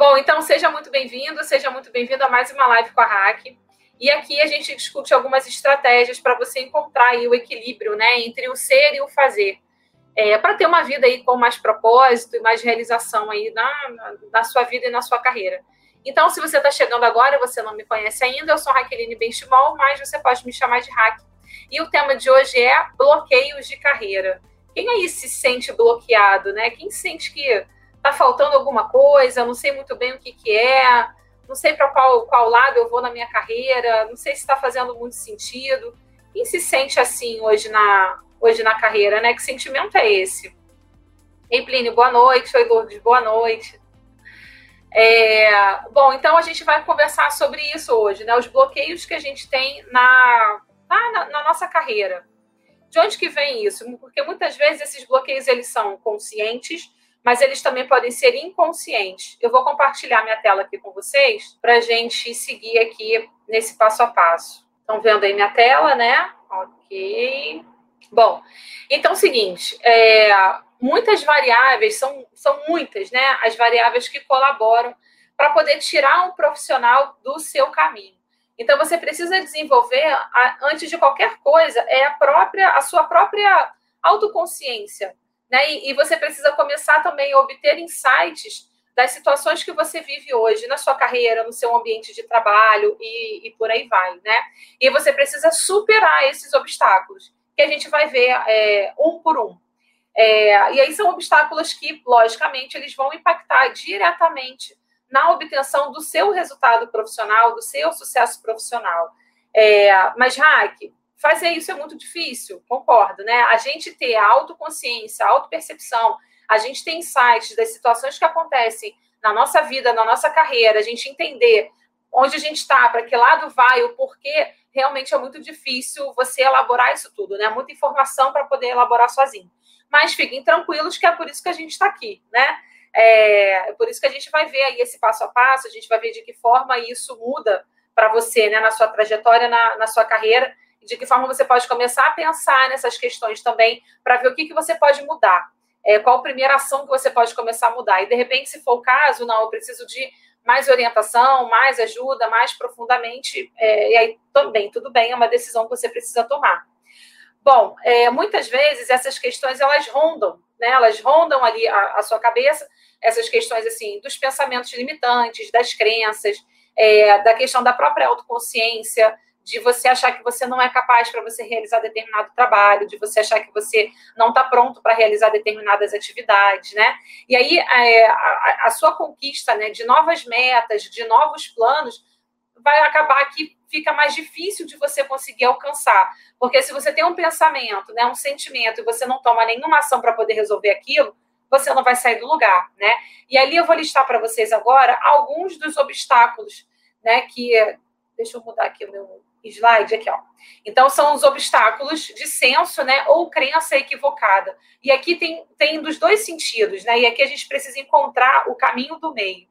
bom, então seja muito bem-vindo, seja muito bem-vindo a mais uma live com a Hack. E aqui a gente discute algumas estratégias para você encontrar o equilíbrio né, entre o ser e o fazer. É, para ter uma vida aí com mais propósito e mais realização aí na, na, na sua vida e na sua carreira. Então, se você está chegando agora, você não me conhece ainda, eu sou Raqueline Benchimol, mas você pode me chamar de Hack. E o tema de hoje é bloqueios de carreira. Quem aí se sente bloqueado, né? Quem sente que está faltando alguma coisa, não sei muito bem o que, que é, não sei para qual, qual lado eu vou na minha carreira, não sei se está fazendo muito sentido. Quem se sente assim hoje na, hoje na carreira, né? Que sentimento é esse? Ei, Plínio, boa noite. Oi, Lourdes, boa noite. É, bom, então a gente vai conversar sobre isso hoje, né? Os bloqueios que a gente tem na, na, na nossa carreira. De onde que vem isso? Porque muitas vezes esses bloqueios eles são conscientes, mas eles também podem ser inconscientes. Eu vou compartilhar minha tela aqui com vocês para a gente seguir aqui nesse passo a passo. Estão vendo aí minha tela, né? Ok. Bom, então é o seguinte, é, muitas variáveis, são, são muitas, né? As variáveis que colaboram para poder tirar um profissional do seu caminho. Então você precisa desenvolver, antes de qualquer coisa, é a própria, a sua própria autoconsciência. Né? E, e você precisa começar também a obter insights das situações que você vive hoje na sua carreira, no seu ambiente de trabalho e, e por aí vai, né? E você precisa superar esses obstáculos que a gente vai ver é, um por um. É, e aí são obstáculos que, logicamente, eles vão impactar diretamente na obtenção do seu resultado profissional, do seu sucesso profissional. É, mas, Hack, fazer isso é muito difícil, concordo, né? A gente ter autoconsciência, autopercepção, a gente ter insights das situações que acontecem na nossa vida, na nossa carreira, a gente entender onde a gente está, para que lado vai, o porquê, realmente é muito difícil você elaborar isso tudo, né? Muita informação para poder elaborar sozinho. Mas fiquem tranquilos que é por isso que a gente está aqui, né? É, é por isso que a gente vai ver aí esse passo a passo, a gente vai ver de que forma isso muda para você, né, na sua trajetória, na, na sua carreira, e de que forma você pode começar a pensar nessas questões também, para ver o que, que você pode mudar. É, qual a primeira ação que você pode começar a mudar? E de repente, se for o caso, não, eu preciso de mais orientação, mais ajuda, mais profundamente, é, e aí também, tudo bem, é uma decisão que você precisa tomar. Bom, é, muitas vezes essas questões elas rondam, né? Elas rondam ali a, a, sua cabeça, essas questões assim dos pensamentos limitantes, das crenças, é, da questão da própria autoconsciência, de você achar que você não é capaz para você realizar determinado trabalho, de você achar que você não está pronto para realizar determinadas atividades, né? E aí é, a, a, sua conquista, né, de novas metas, de novos planos, vai acabar que fica mais difícil de você conseguir alcançar, porque se você tem um pensamento, né, um sentimento e você não toma nenhuma ação para poder resolver aquilo, você não vai sair do lugar, né? E ali eu vou listar para vocês agora alguns dos obstáculos, né, que deixa eu mudar aqui o meu slide aqui, ó. Então, são os obstáculos de senso, né, ou crença equivocada. E aqui tem, tem dos dois sentidos, né, e aqui a gente precisa encontrar o caminho do meio.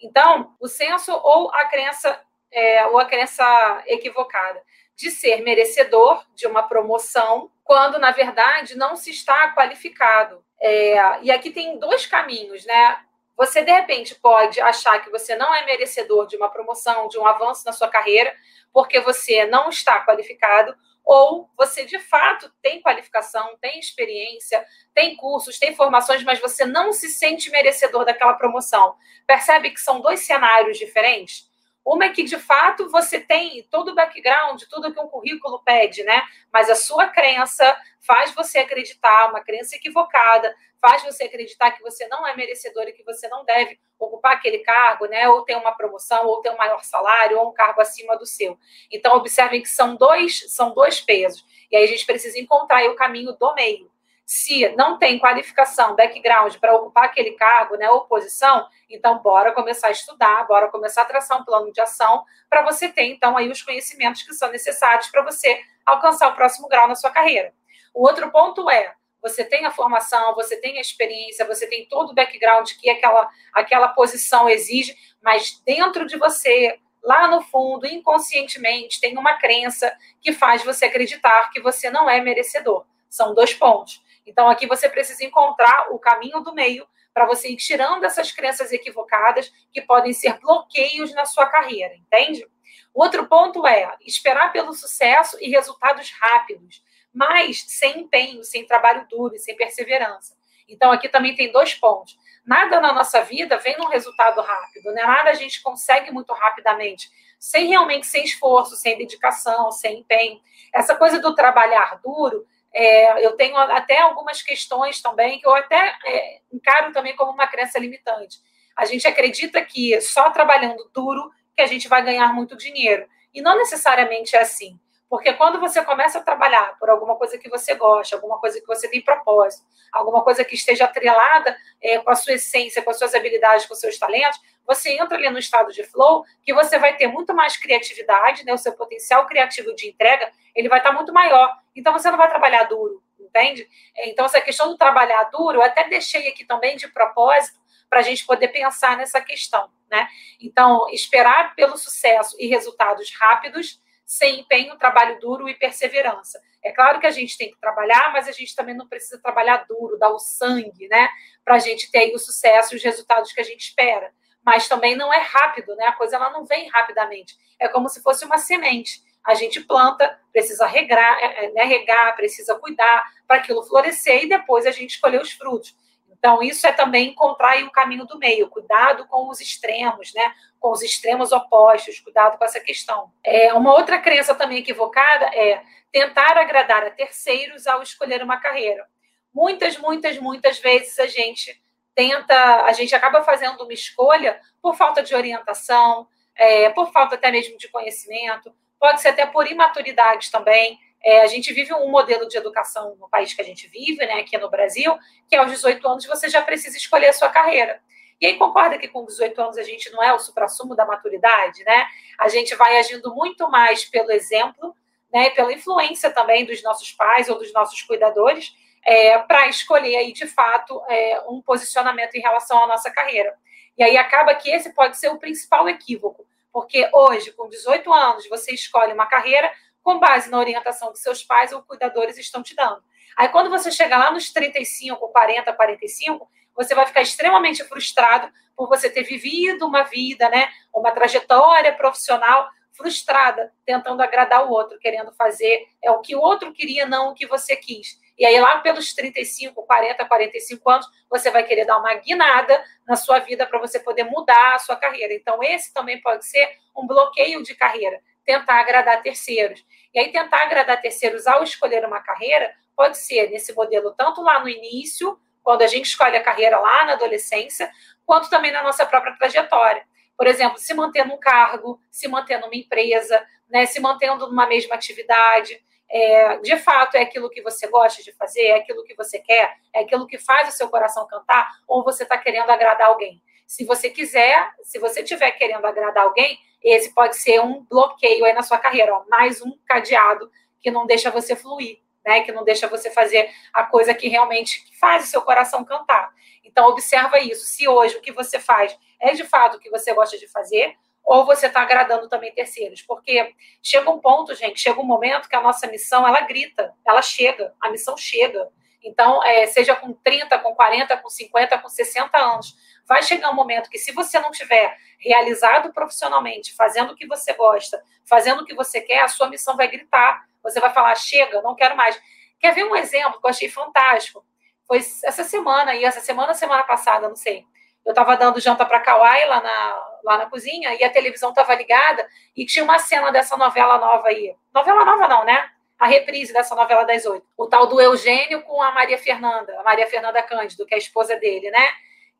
Então, o senso ou a crença, é, ou a crença equivocada de ser merecedor de uma promoção, quando, na verdade, não se está qualificado. É, e aqui tem dois caminhos, né? Você, de repente, pode achar que você não é merecedor de uma promoção, de um avanço na sua carreira, porque você não está qualificado, ou você de fato tem qualificação, tem experiência, tem cursos, tem formações, mas você não se sente merecedor daquela promoção. Percebe que são dois cenários diferentes? Uma é que, de fato, você tem todo o background, tudo que um currículo pede, né? Mas a sua crença faz você acreditar, uma crença equivocada, faz você acreditar que você não é merecedor e que você não deve ocupar aquele cargo, né? Ou ter uma promoção, ou ter um maior salário, ou um cargo acima do seu. Então, observem que são dois, são dois pesos. E aí a gente precisa encontrar o caminho do meio se não tem qualificação, background para ocupar aquele cargo, né, ou posição, então bora começar a estudar, bora começar a traçar um plano de ação para você ter então aí os conhecimentos que são necessários para você alcançar o próximo grau na sua carreira. O outro ponto é você tem a formação, você tem a experiência, você tem todo o background que aquela, aquela posição exige, mas dentro de você, lá no fundo, inconscientemente, tem uma crença que faz você acreditar que você não é merecedor. São dois pontos. Então, aqui você precisa encontrar o caminho do meio para você ir tirando essas crenças equivocadas que podem ser bloqueios na sua carreira, entende? Outro ponto é esperar pelo sucesso e resultados rápidos, mas sem empenho, sem trabalho duro sem perseverança. Então, aqui também tem dois pontos. Nada na nossa vida vem num resultado rápido, né? Nada a gente consegue muito rapidamente, sem realmente sem esforço, sem dedicação, sem empenho. Essa coisa do trabalhar duro é, eu tenho até algumas questões também que eu até é, encaro também como uma crença limitante. A gente acredita que só trabalhando duro que a gente vai ganhar muito dinheiro. E não necessariamente é assim. Porque quando você começa a trabalhar por alguma coisa que você gosta, alguma coisa que você tem propósito, alguma coisa que esteja atrelada é, com a sua essência, com as suas habilidades, com os seus talentos, você entra ali no estado de flow, que você vai ter muito mais criatividade, né? O seu potencial criativo de entrega, ele vai estar muito maior. Então você não vai trabalhar duro, entende? Então essa questão do trabalhar duro, eu até deixei aqui também de propósito para a gente poder pensar nessa questão, né? Então, esperar pelo sucesso e resultados rápidos sem empenho, trabalho duro e perseverança. É claro que a gente tem que trabalhar, mas a gente também não precisa trabalhar duro, dar o sangue, né? Para a gente ter o sucesso e os resultados que a gente espera. Mas também não é rápido, né? A coisa ela não vem rapidamente. É como se fosse uma semente. A gente planta, precisa regar, é, é, né, regar precisa cuidar para aquilo florescer e depois a gente escolher os frutos. Então, isso é também encontrar o caminho do meio, cuidado com os extremos, né? Com os extremos opostos, cuidado com essa questão. É, uma outra crença também equivocada é tentar agradar a terceiros ao escolher uma carreira. Muitas, muitas, muitas vezes a gente tenta, a gente acaba fazendo uma escolha por falta de orientação, é, por falta até mesmo de conhecimento, pode ser até por imaturidade também. É, a gente vive um modelo de educação no país que a gente vive, né, aqui no Brasil, que aos 18 anos você já precisa escolher a sua carreira. E aí concorda que com 18 anos a gente não é o suprassumo da maturidade, né? A gente vai agindo muito mais pelo exemplo, né, pela influência também dos nossos pais ou dos nossos cuidadores, é, para escolher aí de fato é, um posicionamento em relação à nossa carreira. E aí acaba que esse pode ser o principal equívoco, porque hoje, com 18 anos, você escolhe uma carreira, com base na orientação que seus pais ou cuidadores estão te dando. Aí, quando você chegar lá nos 35, 40, 45, você vai ficar extremamente frustrado por você ter vivido uma vida, né, uma trajetória profissional frustrada, tentando agradar o outro, querendo fazer é o que o outro queria, não o que você quis. E aí, lá pelos 35, 40, 45 anos, você vai querer dar uma guinada na sua vida para você poder mudar a sua carreira. Então, esse também pode ser um bloqueio de carreira tentar agradar terceiros. E aí, tentar agradar terceiros ao escolher uma carreira pode ser nesse modelo, tanto lá no início, quando a gente escolhe a carreira lá na adolescência, quanto também na nossa própria trajetória. Por exemplo, se manter num cargo, se manter numa empresa, né, se mantendo numa mesma atividade. É, de fato, é aquilo que você gosta de fazer, é aquilo que você quer, é aquilo que faz o seu coração cantar, ou você está querendo agradar alguém. Se você quiser, se você estiver querendo agradar alguém, esse pode ser um bloqueio aí na sua carreira, ó, mais um cadeado que não deixa você fluir, né? Que não deixa você fazer a coisa que realmente faz o seu coração cantar. Então observa isso. Se hoje o que você faz é de fato o que você gosta de fazer, ou você está agradando também terceiros, porque chega um ponto, gente, chega um momento que a nossa missão ela grita, ela chega, a missão chega. Então, é, seja com 30, com 40, com 50, com 60 anos, vai chegar um momento que, se você não tiver realizado profissionalmente, fazendo o que você gosta, fazendo o que você quer, a sua missão vai gritar. Você vai falar: chega, não quero mais. Quer ver um exemplo que eu achei fantástico? Foi essa semana, e essa semana, semana passada, não sei. Eu estava dando janta para Kauai lá na, lá na cozinha e a televisão estava ligada e tinha uma cena dessa novela nova aí. Novela nova, não, né? a reprise dessa novela das oito. O tal do Eugênio com a Maria Fernanda, a Maria Fernanda Cândido, que é a esposa dele, né?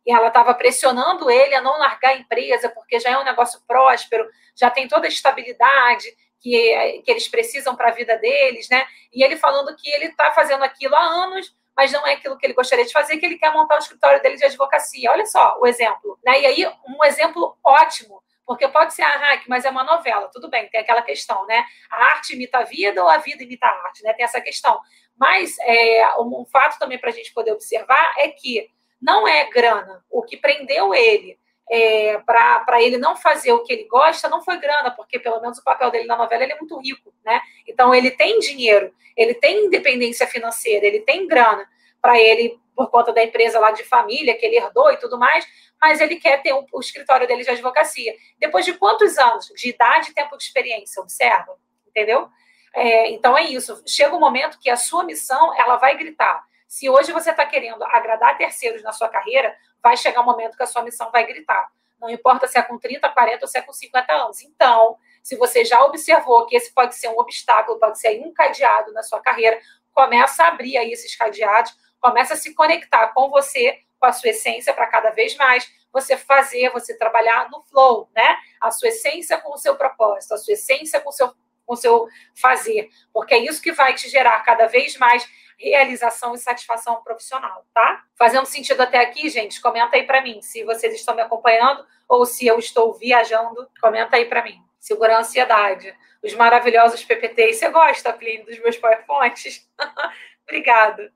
E ela estava pressionando ele a não largar a empresa, porque já é um negócio próspero, já tem toda a estabilidade que, que eles precisam para a vida deles, né? E ele falando que ele está fazendo aquilo há anos, mas não é aquilo que ele gostaria de fazer, que ele quer montar o escritório dele de advocacia. Olha só o exemplo. Né? E aí, um exemplo ótimo porque pode ser a hack, mas é uma novela, tudo bem, tem aquela questão, né? A arte imita a vida ou a vida imita a arte, né? Tem essa questão. Mas é, um fato também para a gente poder observar é que não é grana. O que prendeu ele é, para ele não fazer o que ele gosta não foi grana, porque pelo menos o papel dele na novela ele é muito rico, né? Então ele tem dinheiro, ele tem independência financeira, ele tem grana para ele por conta da empresa lá de família que ele herdou e tudo mais, mas ele quer ter o, o escritório dele de advocacia. Depois de quantos anos de idade e tempo de experiência? Observa, entendeu? É, então é isso. Chega um momento que a sua missão ela vai gritar. Se hoje você está querendo agradar terceiros na sua carreira, vai chegar um momento que a sua missão vai gritar. Não importa se é com 30, 40 ou se é com 50 anos. Então, se você já observou que esse pode ser um obstáculo, pode ser um cadeado na sua carreira, começa a abrir aí esses cadeados, começa a se conectar com você, com a sua essência, para cada vez mais você fazer, você trabalhar no flow, né? A sua essência com o seu propósito, a sua essência com o seu, com o seu fazer, porque é isso que vai te gerar cada vez mais realização e satisfação profissional, tá? Fazendo sentido até aqui, gente? Comenta aí para mim se vocês estão me acompanhando ou se eu estou viajando. Comenta aí para mim. Segurar a ansiedade. Os maravilhosos PPTs. Você gosta, Plínio, dos meus PowerPoints? Obrigada.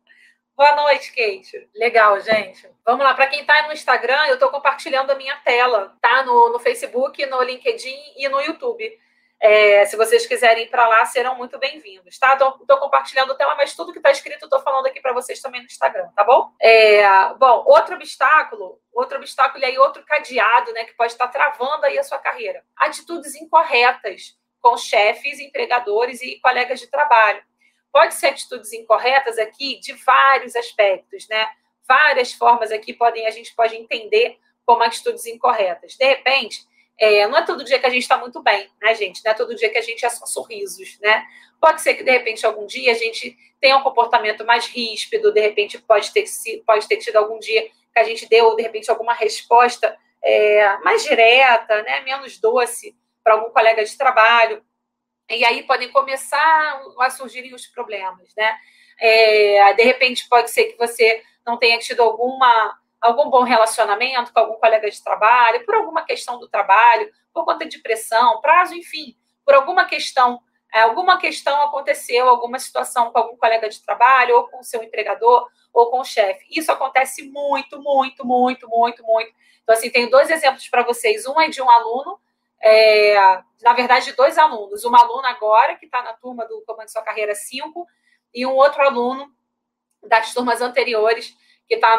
Boa noite, Kate. Legal, gente. Vamos lá. Para quem está no Instagram, eu estou compartilhando a minha tela, tá? No, no Facebook, no LinkedIn e no YouTube. É, se vocês quiserem ir para lá, serão muito bem-vindos, tá? Estou compartilhando o tema, mas tudo que está escrito eu estou falando aqui para vocês também no Instagram, tá bom? É, bom, outro obstáculo, outro obstáculo e aí outro cadeado, né, que pode estar travando aí a sua carreira. Atitudes incorretas com chefes, empregadores e colegas de trabalho. Pode ser atitudes incorretas aqui de vários aspectos, né? Várias formas aqui podem a gente pode entender como atitudes incorretas. De repente, é, não é todo dia que a gente está muito bem, né, gente? Não é todo dia que a gente é só sorrisos, né? Pode ser que, de repente, algum dia a gente tenha um comportamento mais ríspido, de repente pode ter, pode ter tido algum dia que a gente deu, de repente, alguma resposta é, mais direta, né, menos doce para algum colega de trabalho. E aí podem começar a surgirem os problemas, né? É, de repente, pode ser que você não tenha tido alguma algum bom relacionamento com algum colega de trabalho, por alguma questão do trabalho, por conta de pressão, prazo, enfim, por alguma questão, é, alguma questão aconteceu, alguma situação com algum colega de trabalho, ou com o seu empregador, ou com o chefe. Isso acontece muito, muito, muito, muito, muito. Então, assim, tenho dois exemplos para vocês. Um é de um aluno, é, na verdade, de dois alunos. Uma aluna agora, que está na turma do Comando Sua Carreira 5, e um outro aluno das turmas anteriores, que está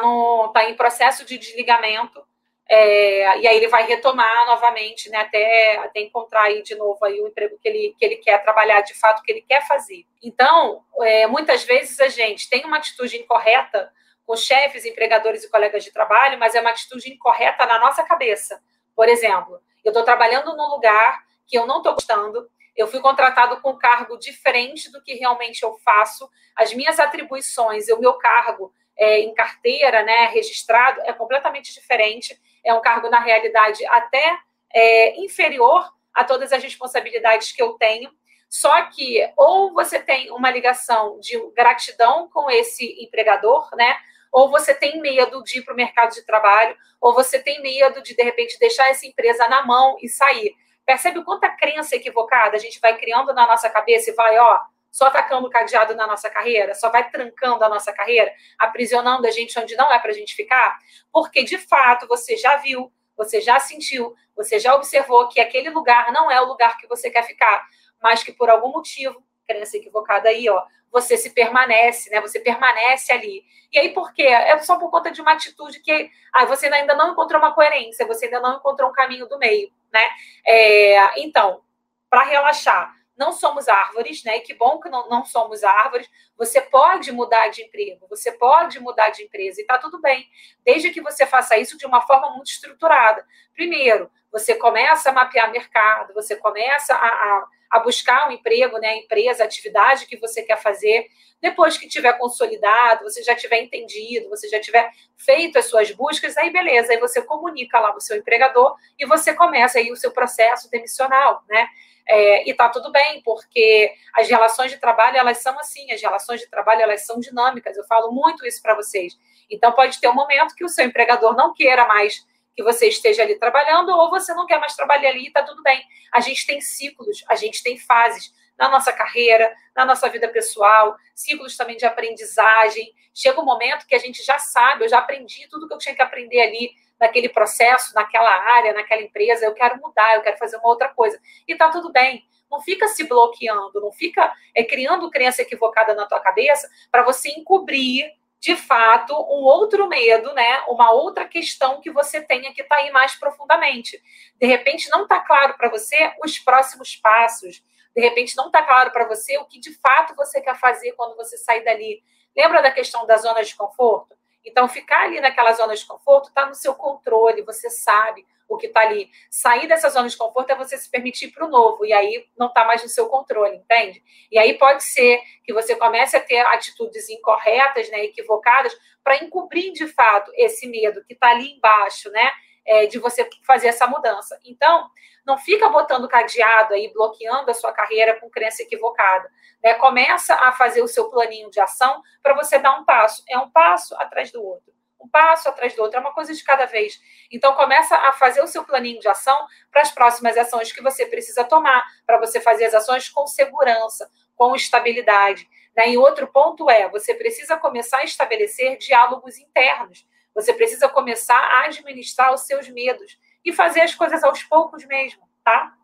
tá em processo de desligamento, é, e aí ele vai retomar novamente, né, até, até encontrar aí de novo aí o emprego que ele, que ele quer trabalhar, de fato, que ele quer fazer. Então, é, muitas vezes a gente tem uma atitude incorreta com chefes, empregadores e colegas de trabalho, mas é uma atitude incorreta na nossa cabeça. Por exemplo, eu estou trabalhando num lugar que eu não estou gostando, eu fui contratado com um cargo diferente do que realmente eu faço, as minhas atribuições, o meu cargo é, em carteira, né, registrado, é completamente diferente. É um cargo, na realidade, até é, inferior a todas as responsabilidades que eu tenho. Só que ou você tem uma ligação de gratidão com esse empregador, né? Ou você tem medo de ir para o mercado de trabalho, ou você tem medo de, de repente, deixar essa empresa na mão e sair. Percebe o quanta crença equivocada a gente vai criando na nossa cabeça e vai, ó, só atacando o cadeado na nossa carreira, só vai trancando a nossa carreira, aprisionando a gente onde não é para a gente ficar, porque de fato você já viu, você já sentiu, você já observou que aquele lugar não é o lugar que você quer ficar, mas que por algum motivo, crença equivocada aí, ó, você se permanece, né? Você permanece ali. E aí por quê? É só por conta de uma atitude que ah, você ainda não encontrou uma coerência, você ainda não encontrou um caminho do meio, né? É, então, para relaxar, não somos árvores, né? E que bom que não, não somos árvores. Você pode mudar de emprego, você pode mudar de empresa e tá tudo bem, desde que você faça isso de uma forma muito estruturada. Primeiro, você começa a mapear mercado, você começa a, a, a buscar um emprego, né? A empresa, a atividade que você quer fazer. Depois que tiver consolidado, você já tiver entendido, você já tiver feito as suas buscas, aí beleza, aí você comunica lá o seu empregador e você começa aí o seu processo demissional, né? É, e tá tudo bem, porque as relações de trabalho, elas são assim, as relações de trabalho, elas são dinâmicas, eu falo muito isso para vocês. Então, pode ter um momento que o seu empregador não queira mais que você esteja ali trabalhando, ou você não quer mais trabalhar ali, e tá tudo bem. A gente tem ciclos, a gente tem fases na nossa carreira, na nossa vida pessoal, ciclos também de aprendizagem. Chega um momento que a gente já sabe, eu já aprendi tudo que eu tinha que aprender ali, naquele processo, naquela área, naquela empresa, eu quero mudar, eu quero fazer uma outra coisa. E tá tudo bem. Não fica se bloqueando, não fica é, criando crença equivocada na tua cabeça para você encobrir de fato, um outro medo, né? Uma outra questão que você tenha que estar tá aí mais profundamente. De repente, não está claro para você os próximos passos. De repente, não está claro para você o que de fato você quer fazer quando você sair dali. Lembra da questão da zona de conforto? Então, ficar ali naquela zona de conforto está no seu controle, você sabe o que está ali. Sair dessa zona de conforto é você se permitir para o novo, e aí não está mais no seu controle, entende? E aí pode ser que você comece a ter atitudes incorretas, né, equivocadas, para encobrir de fato esse medo que está ali embaixo, né? É, de você fazer essa mudança. Então, não fica botando cadeado aí, bloqueando a sua carreira com crença equivocada. Né? Começa a fazer o seu planinho de ação para você dar um passo. É um passo atrás do outro. Um passo atrás do outro, é uma coisa de cada vez. Então, começa a fazer o seu planinho de ação para as próximas ações que você precisa tomar, para você fazer as ações com segurança, com estabilidade. Né? E outro ponto é: você precisa começar a estabelecer diálogos internos. Você precisa começar a administrar os seus medos e fazer as coisas aos poucos mesmo, tá?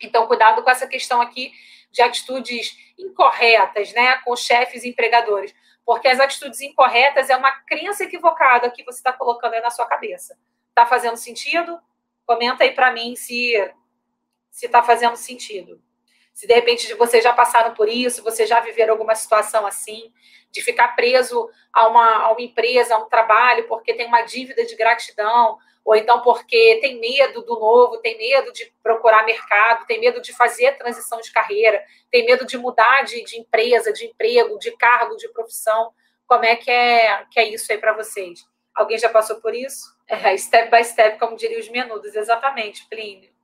Então, cuidado com essa questão aqui de atitudes incorretas, né, com chefes e empregadores, porque as atitudes incorretas é uma crença equivocada que você está colocando aí na sua cabeça. Tá fazendo sentido? Comenta aí para mim se se está fazendo sentido. Se de repente vocês já passaram por isso, vocês já viveram alguma situação assim, de ficar preso a uma, a uma empresa, a um trabalho, porque tem uma dívida de gratidão, ou então porque tem medo do novo, tem medo de procurar mercado, tem medo de fazer transição de carreira, tem medo de mudar de, de empresa, de emprego, de cargo, de profissão. Como é que é, que é isso aí para vocês? Alguém já passou por isso? É, step by step, como diriam os menudos, exatamente, Plínio.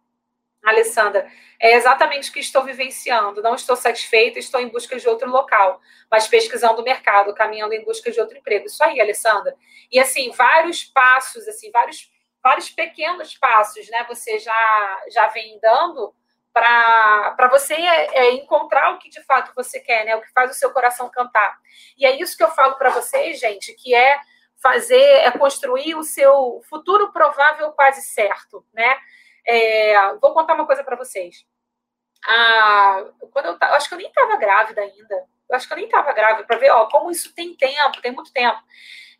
Alessandra, é exatamente o que estou vivenciando. Não estou satisfeita, estou em busca de outro local, mas pesquisando o mercado, caminhando em busca de outro emprego. Isso aí, Alessandra. E assim, vários passos, assim, vários vários pequenos passos, né? Você já, já vem dando para você é, é, encontrar o que de fato você quer, né? O que faz o seu coração cantar. E é isso que eu falo para vocês, gente, que é fazer, é construir o seu futuro provável quase certo, né? É, vou contar uma coisa para vocês. Ah, quando eu, eu acho que eu nem estava grávida ainda. Eu acho que eu nem estava grávida para ver, ó, como isso tem tempo, tem muito tempo.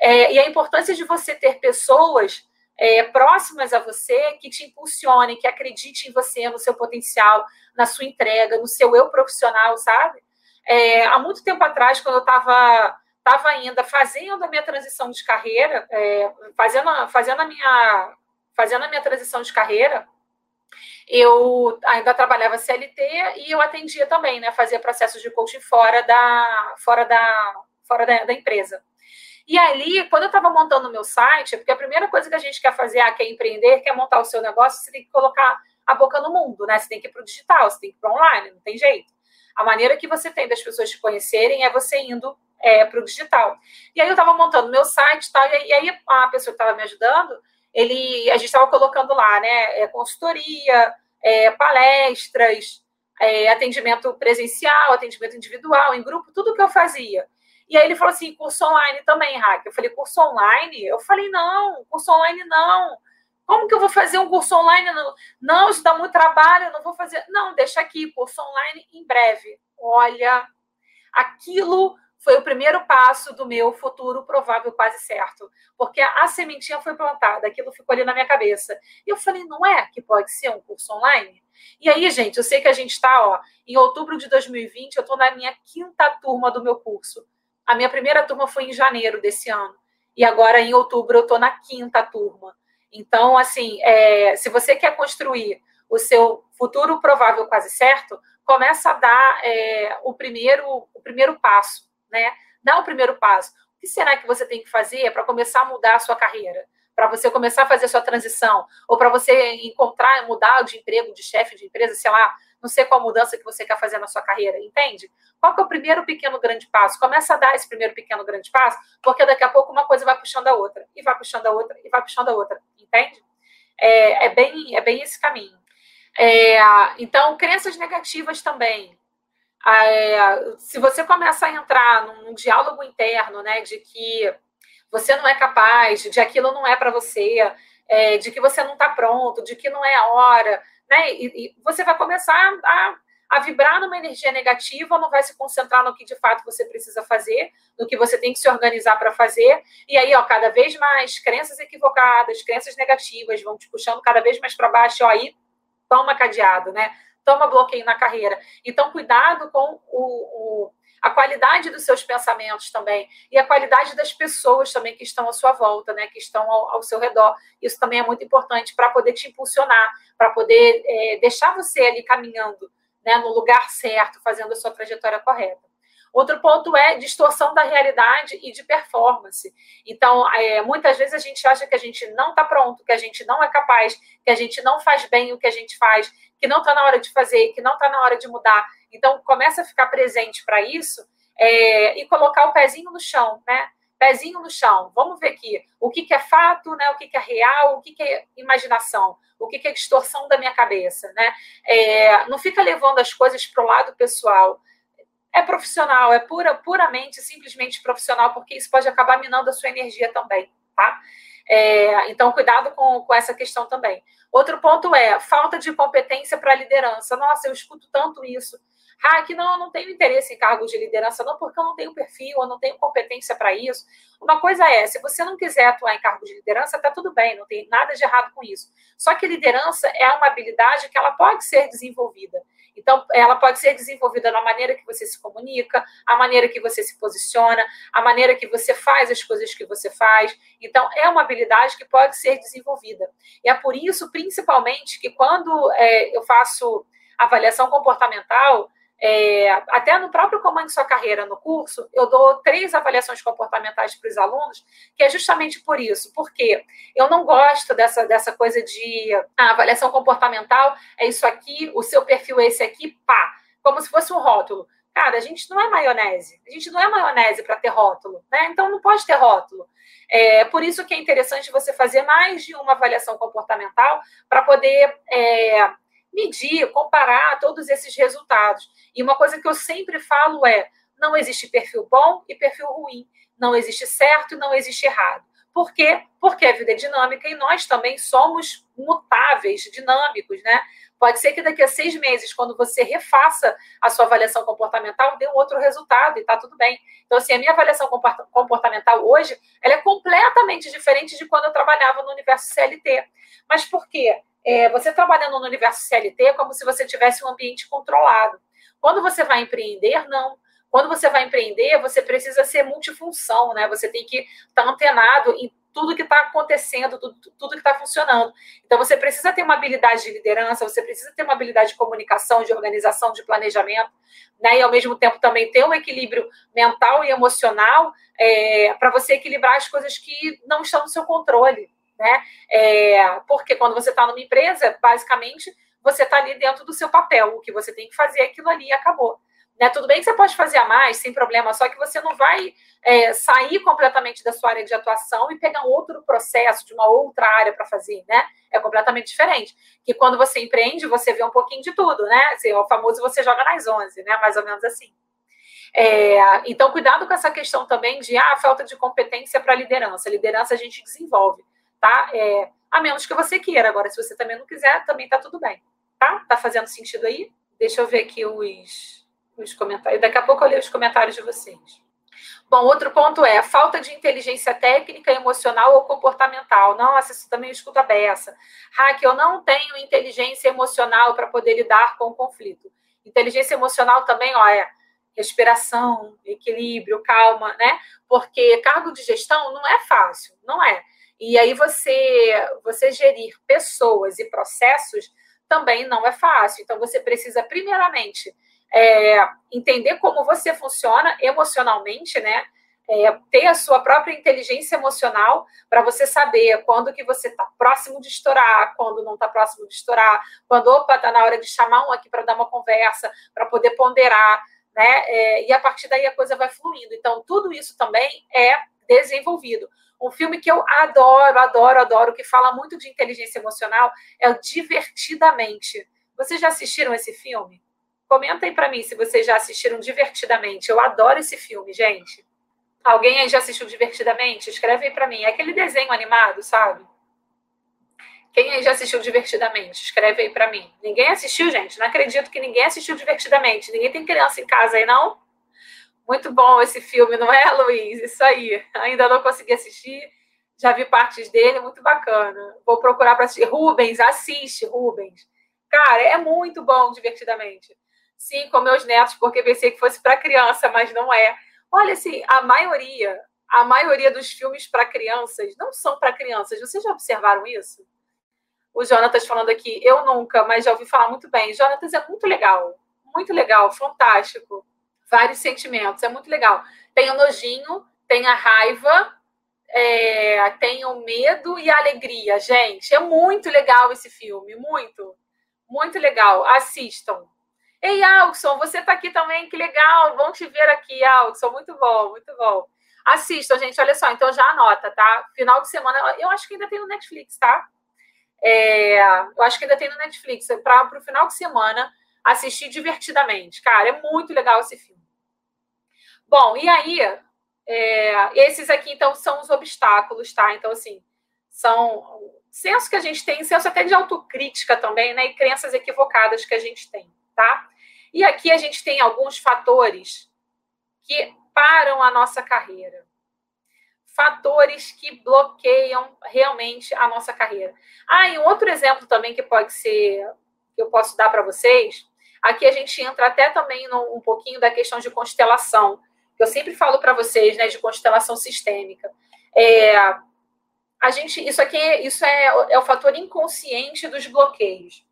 É, e a importância de você ter pessoas é, próximas a você que te impulsionem, que acreditem em você, no seu potencial, na sua entrega, no seu eu profissional, sabe? É, há muito tempo atrás, quando eu estava estava ainda fazendo a minha transição de carreira, é, fazendo, fazendo, a minha, fazendo a minha transição de carreira, eu ainda trabalhava CLT e eu atendia também, né? Fazia processos de coaching fora da, fora da, fora da, da empresa. E ali, quando eu estava montando o meu site, porque a primeira coisa que a gente quer fazer, ah, quer empreender, quer montar o seu negócio, você tem que colocar a boca no mundo, né? Você tem que ir para o digital, você tem que ir para online, não tem jeito. A maneira que você tem das pessoas te conhecerem é você indo é, para o digital. E aí eu estava montando meu site tal, e aí a pessoa que estava me ajudando, ele, a gente estava colocando lá, né? É, consultoria, é, palestras, é, atendimento presencial, atendimento individual, em grupo, tudo que eu fazia. E aí ele falou assim, curso online também, Rack. Eu falei, curso online? Eu falei, não, curso online não. Como que eu vou fazer um curso online? Não, não isso dá muito trabalho, eu não vou fazer. Não, deixa aqui, curso online em breve. Olha, aquilo foi o primeiro passo do meu futuro provável quase certo. Porque a, sementinha foi plantada, aquilo ficou ali na minha cabeça. E eu falei, não é que pode ser um curso online? E aí, gente, eu sei que a gente está, ó, em outubro de 2020, eu estou na minha quinta turma do meu curso. A minha primeira turma foi em janeiro desse ano. E agora, em outubro, eu estou na quinta turma. Então, assim, é, se você quer construir o seu futuro provável quase certo, começa a dar é, o, primeiro, o primeiro passo, né? Dá o primeiro passo. O que será que você tem que fazer para começar a mudar a sua carreira? Para você começar a fazer a sua transição? Ou para você encontrar, mudar de emprego, de chefe de empresa, sei lá, não sei qual mudança que você quer fazer na sua carreira, entende? Qual que é o primeiro pequeno grande passo? Começa a dar esse primeiro pequeno grande passo, porque daqui a pouco uma coisa vai puxando a outra, e vai puxando a outra, e vai puxando a outra, entende? É, é bem, é bem esse caminho. É, então, crenças negativas também. É, se você começa a entrar num, diálogo interno, né, de que você não é capaz, de aquilo não é para você, é, de que você não está pronto, de que não é a hora, né? E, e você vai começar a, a vibrar numa energia negativa, não vai se concentrar no que de fato você precisa fazer, no que você tem que se organizar para fazer. E aí, ó, cada vez mais crenças equivocadas, crenças negativas vão te puxando cada vez mais para baixo. Ó, aí toma cadeado, né? Toma bloqueio na carreira. Então, cuidado com o, o a qualidade dos seus pensamentos também e a qualidade das pessoas também que estão à sua volta, né, que estão ao, ao seu redor. Isso também é muito importante para poder te impulsionar, para poder é, deixar você ali caminhando né, no lugar certo, fazendo a sua trajetória correta. Outro ponto é distorção da realidade e de performance. Então, é, muitas vezes a gente acha que a gente não está pronto, que a gente não é capaz, que a gente não faz bem o que a gente faz, que não está na hora de fazer, que não está na hora de mudar. Então, começa a ficar presente para isso é, e colocar o pezinho no chão, né? Pezinho no chão. Vamos ver aqui o que, que é fato, né? O que, que é real, o que, que é imaginação, o que, que é distorção da minha cabeça, né? É, não fica levando as coisas para o lado pessoal é profissional, é pura, puramente, simplesmente profissional, porque isso pode acabar minando a sua energia também, tá? É, então, cuidado com, com essa questão também. Outro ponto é falta de competência para liderança. Nossa, eu escuto tanto isso. Ah, que não, eu não tenho interesse em cargos de liderança, não, porque eu não tenho perfil, eu não tenho competência para isso. Uma coisa é, se você não quiser atuar em cargos de liderança, tá tudo bem, não tem nada de errado com isso. Só que liderança é uma habilidade que ela pode ser desenvolvida. Então, ela pode ser desenvolvida na maneira que você se comunica, a maneira que você se posiciona, a maneira que você faz as coisas que você faz. Então, é uma habilidade que pode ser desenvolvida. E é por isso, principalmente, que quando é, eu faço avaliação comportamental, é, até no próprio Comando Sua Carreira, no curso, eu dou três avaliações comportamentais para os alunos, que é justamente por isso, porque eu não gosto dessa, dessa coisa de ah, avaliação comportamental, é isso aqui, o seu perfil é esse aqui, pá, como se fosse um rótulo. Cara, a gente não é maionese, a gente não é maionese para ter rótulo, né? Então não pode ter rótulo. É por isso que é interessante você fazer mais de uma avaliação comportamental para poder é, medir, comparar todos esses resultados. E uma coisa que eu sempre falo é: não existe perfil bom e perfil ruim, não existe certo e não existe errado. Por quê? Porque a vida é dinâmica e nós também somos mutáveis, dinâmicos, né? Pode ser que daqui a seis meses, quando você refaça a sua avaliação comportamental, dê um outro resultado e está tudo bem. Então, assim, a minha avaliação comportamental hoje, ela é completamente diferente de quando eu trabalhava no universo CLT. Mas por quê? É, você trabalhando no universo CLT é como se você tivesse um ambiente controlado. Quando você vai empreender, não. Quando você vai empreender, você precisa ser multifunção, né? Você tem que estar tá antenado em tudo que está acontecendo, tudo, tudo que está funcionando. Então, você precisa ter uma habilidade de liderança, você precisa ter uma habilidade de comunicação, de organização, de planejamento, né? E, ao mesmo tempo, também ter um equilíbrio mental e emocional é, para você equilibrar as coisas que não estão no seu controle né? É, porque quando você está numa empresa, basicamente, você está ali dentro do seu papel. O que você tem que fazer é aquilo ali e acabou. Né? Tudo bem que você pode fazer a mais, sem problema, só que você não vai é, sair completamente da sua área de atuação e pegar um outro processo de uma outra área para fazer, né? É completamente diferente. Que quando você empreende, você vê um pouquinho de tudo, né? Assim, o famoso você joga nas 11, né? Mais ou menos assim. É, então, cuidado com essa questão também de ah, falta de competência para liderança. Liderança a gente desenvolve tá? É, a menos que você queira. Agora, se você também não quiser, também tá tudo bem, tá? Tá fazendo sentido aí? Deixa eu ver aqui os, os comentários. Daqui a pouco eu leio os comentários de vocês. Bom, outro ponto é falta de inteligência técnica, emocional ou comportamental. Nossa, isso também eu escuto a beça. Hack, eu não tenho inteligência emocional para poder lidar com o conflito. Inteligência emocional também, ó, é respiração, equilíbrio, calma, né? Porque cargo de gestão não é fácil, não é. E aí você, você gerir pessoas e processos também não é fácil. Então você precisa primeiramente é, entender como você funciona emocionalmente, né? É, ter a sua própria inteligência emocional para você saber quando que você está próximo de estourar, quando não está próximo de estourar, quando opa está na hora de chamar um aqui para dar uma conversa, para poder ponderar, né? É, e a partir daí a coisa vai fluindo. Então tudo isso também é desenvolvido. Um filme que eu adoro, adoro, adoro, que fala muito de inteligência emocional é o Divertidamente. Vocês já assistiram esse filme? Comentem para mim se vocês já assistiram Divertidamente. Eu adoro esse filme, gente. Alguém aí já assistiu Divertidamente? Escreve aí para mim. É aquele desenho animado, sabe? Quem aí já assistiu Divertidamente? Escreve aí para mim. Ninguém assistiu, gente? Não acredito que ninguém assistiu Divertidamente. Ninguém tem criança em casa aí, não? Muito bom esse filme, não é, Luiz? Isso aí. Ainda não consegui assistir. Já vi partes dele, muito bacana. Vou procurar para assistir. Rubens, assiste, Rubens. Cara, é muito bom, divertidamente. Sim, com meus netos, porque pensei que fosse para criança, mas não é. Olha, assim, a maioria, a maioria dos filmes para crianças não são para crianças. Vocês já observaram isso? O Jonatas falando aqui, eu nunca, mas já ouvi falar muito bem. Jonatas é muito legal, muito legal, fantástico. Vários sentimentos, é muito legal. Tem o nojinho, tem a raiva, é, tem o medo e a alegria, gente. É muito legal esse filme, muito, muito legal. Assistam. Ei, Alson, você está aqui também, que legal. Vamos te ver aqui, Alson. Muito bom, muito bom. Assistam, gente. Olha só, então já anota, tá? Final de semana, eu acho que ainda tem no Netflix, tá? É, eu acho que ainda tem no Netflix. Para o final de semana assistir divertidamente. Cara, é muito legal esse filme. Bom, e aí, é, esses aqui, então, são os obstáculos, tá? Então, assim, são senso que a gente tem, senso até de autocrítica também, né? E crenças equivocadas que a gente tem, tá? E aqui a gente tem alguns fatores que param a nossa carreira. Fatores que bloqueiam realmente a nossa carreira. Ah, e um outro exemplo também que pode ser, que eu posso dar para vocês, aqui a gente entra até também no, um pouquinho da questão de constelação que eu sempre falo para vocês, né, de constelação sistêmica. É, a gente, isso aqui, isso é, é o fator inconsciente dos bloqueios.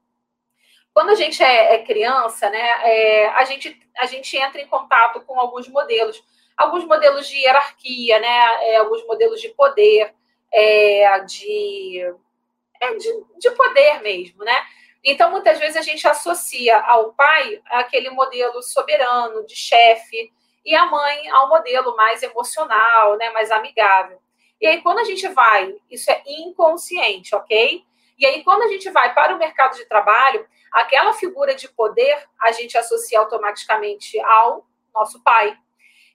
Quando a gente é, é criança, né, é, a, gente, a gente entra em contato com alguns modelos, alguns modelos de hierarquia, né, é, alguns modelos de poder, é, de, é, de, de poder mesmo, né? Então, muitas vezes a gente associa ao pai aquele modelo soberano, de chefe, e a mãe ao modelo mais emocional, né, mais amigável. E aí, quando a gente vai, isso é inconsciente, ok? E aí, quando a gente vai para o mercado de trabalho, aquela figura de poder a gente associa automaticamente ao nosso pai.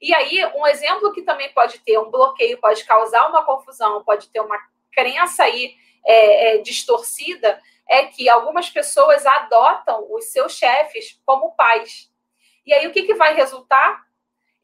E aí, um exemplo que também pode ter um bloqueio, pode causar uma confusão, pode ter uma crença aí é, é, distorcida, é que algumas pessoas adotam os seus chefes como pais. E aí, o que, que vai resultar?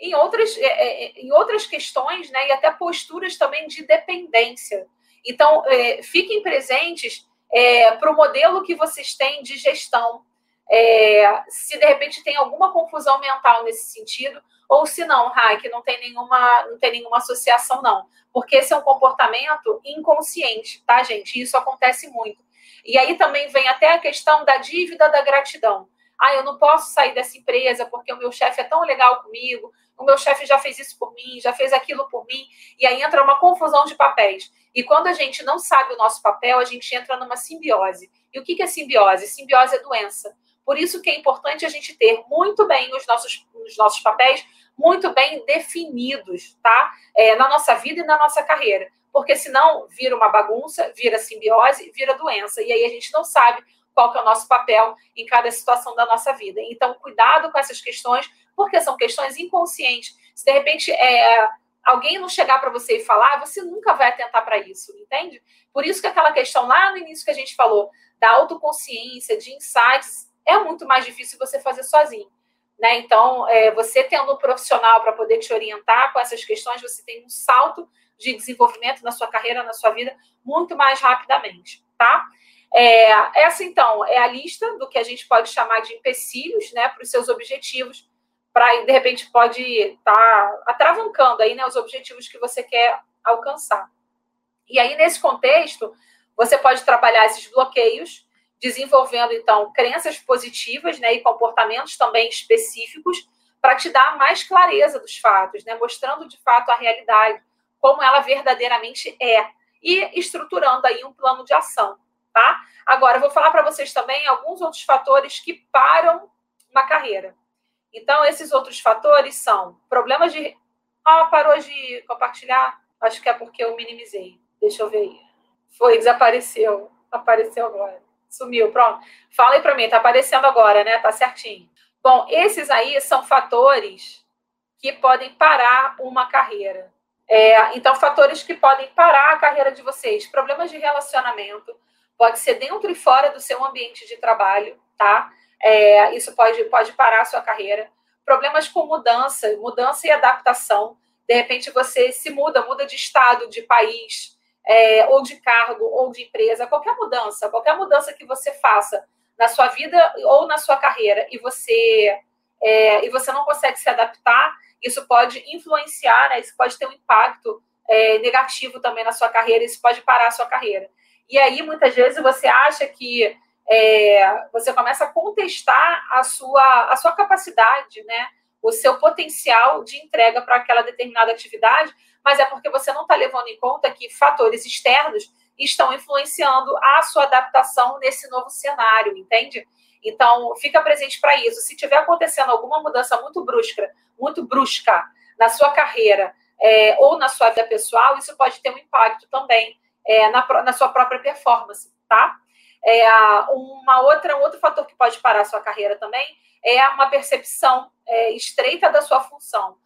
Em outras, é, é, em outras questões, né, e até posturas também de dependência. Então, é, fiquem presentes é, para o modelo que vocês têm de gestão. É, se de repente tem alguma confusão mental nesse sentido, ou se não, Raik, não tem nenhuma, não tem nenhuma associação, não. Porque esse é um comportamento inconsciente, tá, gente? Isso acontece muito. E aí também vem até a questão da dívida da gratidão. Ah, eu não posso sair dessa empresa porque o meu chefe é tão legal comigo, o meu chefe já fez isso por mim, já fez aquilo por mim, e aí entra uma confusão de papéis. E quando a gente não sabe o nosso papel, a gente entra numa simbiose. E o que é simbiose? Simbiose é doença. Por isso que é importante a gente ter muito bem os nossos, os nossos papéis muito bem definidos, tá? É, na nossa vida e na nossa carreira. Porque senão vira uma bagunça, vira simbiose, vira doença. E aí a gente não sabe qual que é o nosso papel em cada situação da nossa vida. Então, cuidado com essas questões, porque são questões inconscientes. Se de repente é, alguém não chegar para você e falar, você nunca vai atentar para isso, entende? Por isso que aquela questão lá no início que a gente falou, da autoconsciência, de insights, é muito mais difícil você fazer sozinho. Né? Então, é, você tendo um profissional para poder te orientar com essas questões, você tem um salto de desenvolvimento na sua carreira, na sua vida, muito mais rapidamente, tá? É, essa, então, é a lista do que a gente pode chamar de empecilhos né, para os seus objetivos, para, de repente, pode estar tá atravancando aí, né, os objetivos que você quer alcançar. E aí, nesse contexto, você pode trabalhar esses bloqueios, desenvolvendo, então, crenças positivas né, e comportamentos também específicos para te dar mais clareza dos fatos, né, mostrando de fato a realidade, como ela verdadeiramente é, e estruturando aí um plano de ação tá? Agora, eu vou falar para vocês também alguns outros fatores que param uma carreira. Então, esses outros fatores são problemas de. Ah, parou de compartilhar? Acho que é porque eu minimizei. Deixa eu ver. Foi, desapareceu. Apareceu agora. Sumiu, pronto. Fala aí para mim, tá aparecendo agora, né? Tá certinho. Bom, esses aí são fatores que podem parar uma carreira. É, então, fatores que podem parar a carreira de vocês: problemas de relacionamento, pode ser dentro e fora do seu ambiente de trabalho, tá? É, isso pode, pode parar a sua carreira. Problemas com mudança, mudança e adaptação. De repente você se muda, muda de estado, de país, é, ou de cargo, ou de empresa, qualquer mudança, qualquer mudança que você faça na sua vida ou na sua carreira e você é, e você não consegue se adaptar, isso pode influenciar, né, isso pode ter um impacto é, negativo também na sua carreira, isso pode parar a sua carreira. E aí, muitas vezes, você acha que é, você começa a contestar a sua, a sua capacidade, né? o seu potencial de entrega para aquela determinada atividade, mas é porque você não está levando em conta que fatores externos estão influenciando a sua adaptação nesse novo cenário, entende? Então, fica presente para isso. Se tiver acontecendo alguma mudança muito brusca, muito brusca na sua carreira é, ou na sua vida pessoal, isso pode ter um impacto também é, na, na, sua própria performance, tá? É, uma outra, um outro fator que pode parar a sua carreira também é uma percepção é, estreita da sua função.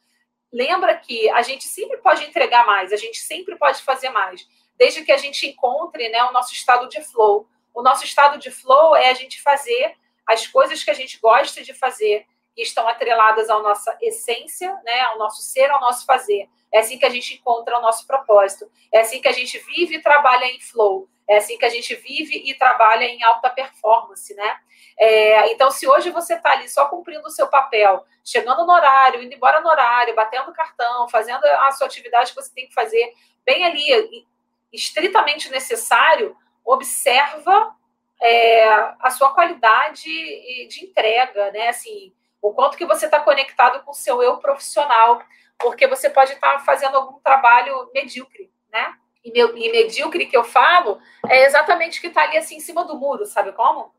Lembra que a gente sempre pode entregar mais, a gente sempre pode fazer mais, desde que a gente encontre né, o nosso estado de flow. O nosso estado de flow é a gente fazer as coisas que a gente gosta de fazer, que estão atreladas à nossa essência, né, ao nosso ser, ao nosso fazer. É assim que a gente encontra o nosso propósito. É assim que a gente vive e trabalha em flow. É assim que a gente vive e trabalha em alta performance, né? É, então, se hoje você está ali só cumprindo o seu papel, chegando no horário, indo embora no horário, batendo cartão, fazendo a sua atividade que você tem que fazer bem ali, estritamente necessário, observa é, a sua qualidade de entrega, né? Assim, o quanto que você está conectado com o seu eu profissional, porque você pode estar tá fazendo algum trabalho medíocre, né? E, meu, e medíocre que eu falo é exatamente que está ali assim em cima do muro, sabe como?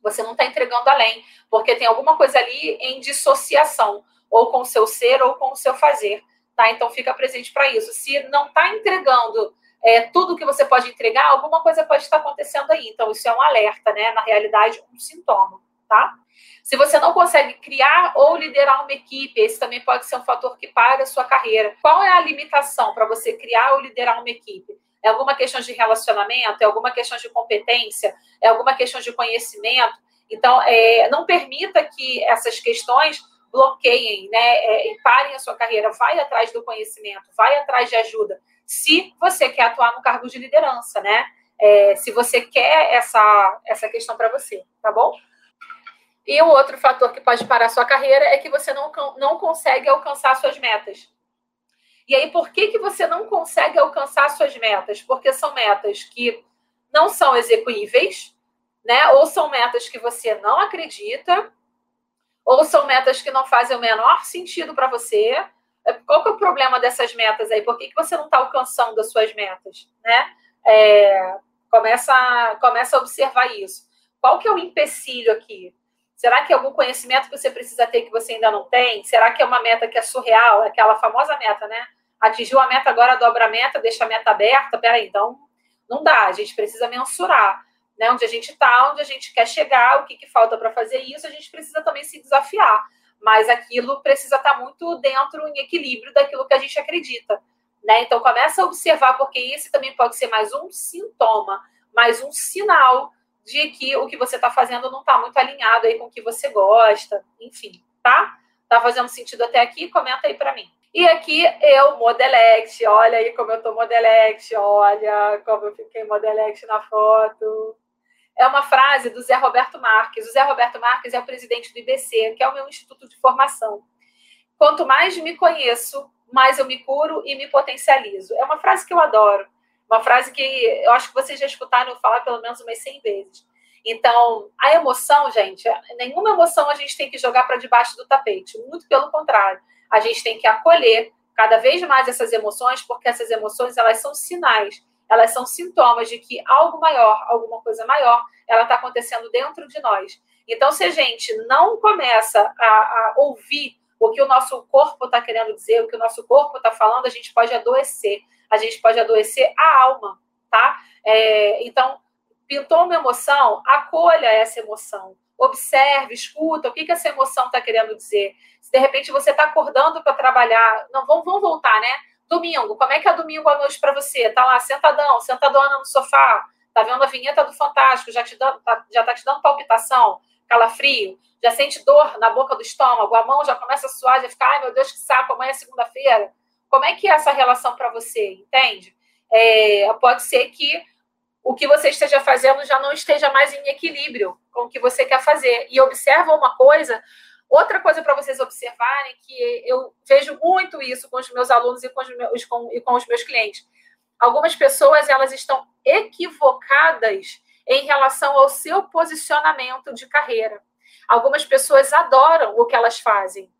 Você não está entregando além, porque tem alguma coisa ali em dissociação, ou com o seu ser ou com o seu fazer, tá? Então fica presente para isso. Se não está entregando é, tudo que você pode entregar, alguma coisa pode estar acontecendo aí. Então isso é um alerta, né? Na realidade, um sintoma, tá? Se você não consegue criar ou liderar uma equipe, esse também pode ser um fator que para a sua carreira. Qual é a limitação para você criar ou liderar uma equipe? É alguma questão de relacionamento? É alguma questão de competência? É alguma questão de conhecimento? Então, é, não permita que essas questões bloqueiem, né, é, parem a sua carreira. Vai atrás do conhecimento, vai atrás de ajuda. Se você quer atuar no cargo de liderança, né? É, se você quer essa, essa questão para você, tá bom? E o outro fator que pode parar sua carreira é que você não, não consegue alcançar suas metas. E aí, por que, que você não consegue alcançar suas metas? Porque são metas que não são execuíveis, né? Ou são metas que você não acredita, ou são metas que não fazem o menor sentido para você. É, qual que é o problema dessas metas aí? Por que, que você não está alcançando as suas metas, né? É, começa, começa a observar isso. Qual que é o empecilho aqui? Será que é algum conhecimento que você precisa ter que você ainda não tem? Será que é uma meta que é surreal? Aquela famosa meta, né? Atingiu a meta, agora dobra a meta, deixa a meta aberta. Peraí, então não dá. A gente precisa mensurar né? onde a gente está, onde a gente quer chegar, o que, que falta para fazer isso. A gente precisa também se desafiar. Mas aquilo precisa estar tá muito dentro, em equilíbrio daquilo que a gente acredita. Né? Então, começa a observar, porque esse também pode ser mais um sintoma, mais um sinal de que o que você está fazendo não está muito alinhado aí com o que você gosta, enfim, tá? Tá fazendo sentido até aqui? Comenta aí para mim. E aqui eu, Modelect, olha aí como eu tô Modelect, olha como eu fiquei Modelect na foto. É uma frase do Zé Roberto Marques. O Zé Roberto Marques é o presidente do IBC, que é o meu instituto de formação. Quanto mais me conheço, mais eu me curo e me potencializo. É uma frase que eu adoro. Uma frase que eu acho que vocês já escutaram eu falar pelo menos umas 100 vezes. Então, a emoção, gente, nenhuma emoção a gente tem que jogar para debaixo do tapete. Muito pelo contrário. A gente tem que acolher cada vez mais essas emoções, porque essas emoções, elas são sinais, elas são sintomas de que algo maior, alguma coisa maior, ela está acontecendo dentro de nós. Então, se a gente não começa a, a ouvir o que o nosso corpo está querendo dizer, o que o nosso corpo está falando, a gente pode adoecer a gente pode adoecer a alma, tá? É, então, pintou uma emoção, acolha essa emoção. Observe, escuta o que, que essa emoção está querendo dizer. Se de repente você está acordando para trabalhar, não vamos, vamos voltar, né? Domingo, como é que é domingo à noite para você? Tá lá sentadão, sentadona no sofá, Tá vendo a vinheta do Fantástico, já, te dando, tá, já tá te dando palpitação, calafrio, já sente dor na boca do estômago, a mão já começa a suar, já fica, ai meu Deus, que saco, amanhã é segunda-feira. Como é que é essa relação para você, entende? É, pode ser que o que você esteja fazendo já não esteja mais em equilíbrio com o que você quer fazer. E observa uma coisa, outra coisa para vocês observarem, que eu vejo muito isso com os meus alunos e com os meus, com, e com os meus clientes. Algumas pessoas elas estão equivocadas em relação ao seu posicionamento de carreira. Algumas pessoas adoram o que elas fazem,